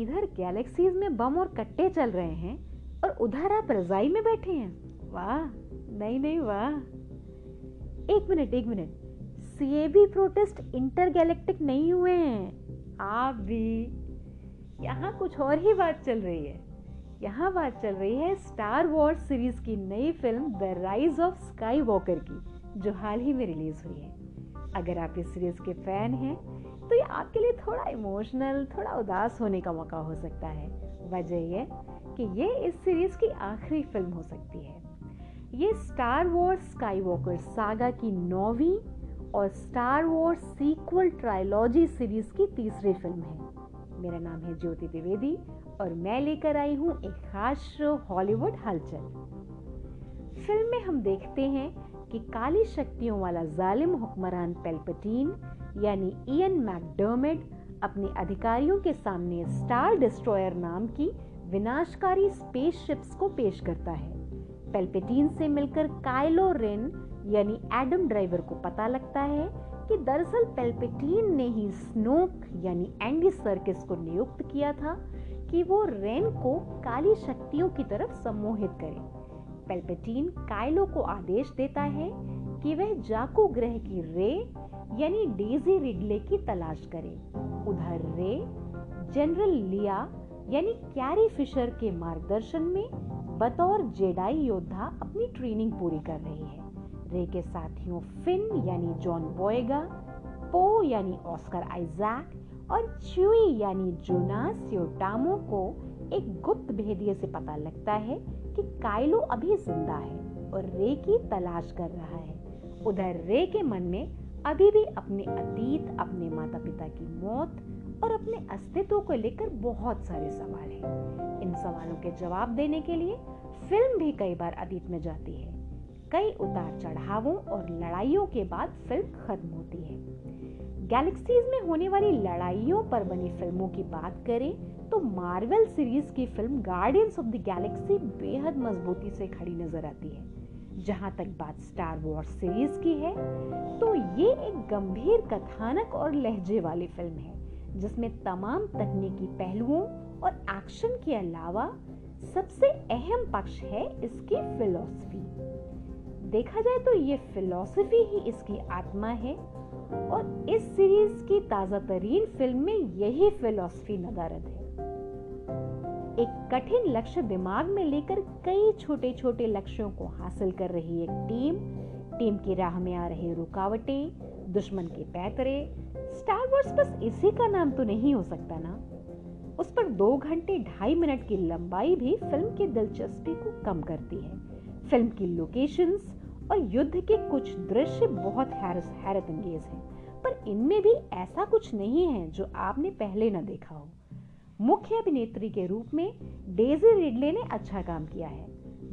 इधर गैलेक्सीज में बम और कट्टे चल रहे हैं और उधर आप रजाई में बैठे हैं। वाह, नहीं नहीं, वाह। एक मिनट एक मिनट। सीएबी प्रोटेस्ट इंटरगैलेक्टिक नहीं हुए हैं। आप भी। यहाँ कुछ और ही बात चल रही है। यहाँ बात चल रही है स्टार वॉर्स सीरीज़ की नई film the rise of Skywalker की, जो हाल ही में रिलीज़ हुई है। अगर आप इस सीरीज़ के फ़ैन हैं तो ये आपके लिए थोड़ा इमोशनल थोड़ा उदास होने का मौका हो सकता है। वजह यह कि ये इस सीरीज़ की आखिरी फ़िल्म हो सकती है। ये Star Wars Skywalker saga की नौवीं और Star Wars sequel trilogy series की तीसरी फ़िल्म है। मेरा नाम है ज्योति द्विवेदी और मैं लेकर आई हूँ एक खास शो हॉलीवुड हलचल। फ़िल्म में हम देखते हैं कि काली शक्तियों वाला जालिम हुक्मरान पेल्पटीन, यानी इयन मैकडर्मिड अपने अधिकारियों के सामने स्टार डिस्ट्रॉयर नाम की विनाशकारी स्पेसशिप्स को पेश करता है। पेल्पेटीन से मिलकर काइलो रेन, यानी एडम ड्राइवर को पता लगता है कि दरअसल पेल्पेटीन ने ही स्नोक, यानी एंडी सर्किस को नियुक्त किया था कि वो रेन को काली शक्तियों की तरफ़ सम्मोहित करे। पेल्पेटीन काइलो को आदेश देता है कि वह जाकू ग्रह की रे, यानी डेजी रिडले की तलाश करे। उधर रे, जनरल लिया, यानी कैरी फिशर के मार्गदर्शन में बतौर जेडाई योद्धा अपनी ट्रेनिंग पूरी कर रही है। रे के साथियों फिन, यानी जॉन बोएगा, पो, यानी ऑस्कर आइजैक, और च्यूई, यानी जोनास योटामो को एक गुप्त भेदिये से पता लगता है कि काइलो अभी ज़िंदा है और रे की तलाश कर रहा है। उधर रे के मन में अभी भी अपने अतीत, अपने माता पिता की मौत और अपने अस्तित्व को लेकर बहुत सारे सवाल हैं। इन सवालों के जवाब देने के लिए फ़िल्म भी कई बार अतीत में जाती है। कई उतार चढ़ावों और लड़ाइयों के बाद फ़िल्म खत्म होती है। गैलेक्सीज में होने वाली लड़ाइयों पर बनी फ़िल्मों की बात करें तो मार्वल सीरीज़ की film Guardians of the Galaxy बेहद मजबूती से खड़ी नज़र आती है। जहाँ तक बात स्टार वॉर्स सीरीज़ की है तो ये एक गंभीर कथानक और लहजे वाली फ़िल्म है, जिसमें तमाम तकनीकी पहलुओं और एक्शन के अलावा सबसे अहम पक्ष है इसकी फिलॉसफी। देखा जाए तो ये फिलॉसफी ही इसकी आत्मा है और इस सीरीज़ की ताज़ा तरीन फ़िल्म में यही फिलॉसफी नदारद है। एक कठिन लक्ष्य दिमाग में लेकर कई छोटे छोटे लक्ष्यों को हासिल कर रही एक टीम टीम की राह में आ रहे रुकावटें, दुश्मन के पैतरे स्टार वॉर्स बस इसी का नाम तो नहीं हो सकता ना? उस पर दो घंटे ढाई मिनट की लंबाई भी फ़िल्म की दिलचस्पी को कम करती है। फ़िल्म की लोकेशंस और युद्ध के कुछ दृश्य बहुत हैरत अंगेज हैं। पर इनमें भी ऐसा कुछ नहीं है जो आपने पहले न देखा हो। मुख्य अभिनेत्री के रूप में डेजी रिडले ने अच्छा काम किया है।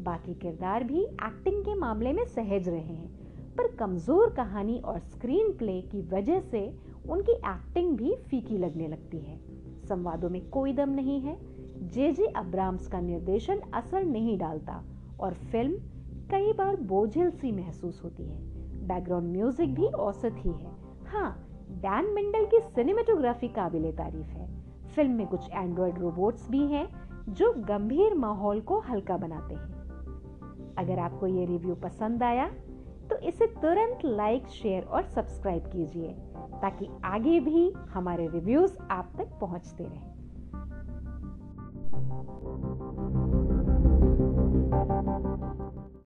बाकी किरदार भी एक्टिंग के मामले में सहज रहे हैं, पर कमज़ोर कहानी और स्क्रीन प्ले की वजह से उनकी एक्टिंग भी फीकी लगने लगती है। संवादों में कोई दम नहीं है। जे जे अब्राम्स का निर्देशन असर नहीं डालता और फ़िल्म कई बार बोझिल सी महसूस होती है। बैकग्राउंड म्यूज़िक भी औसत ही है। हाँ डैन मिंडल की सिनेमेटोग्राफी काबिल तारीफ़ है। फ़िल्म में कुछ एंड्रॉयड रोबोट्स भी हैं, जो गंभीर माहौल को हल्का बनाते हैं। अगर आपको ये रिव्यू पसंद आया तो इसे तुरंत लाइक शेयर और सब्सक्राइब कीजिए, ताकि आगे भी हमारे रिव्यूज़ आप तक पहुँचते रहें।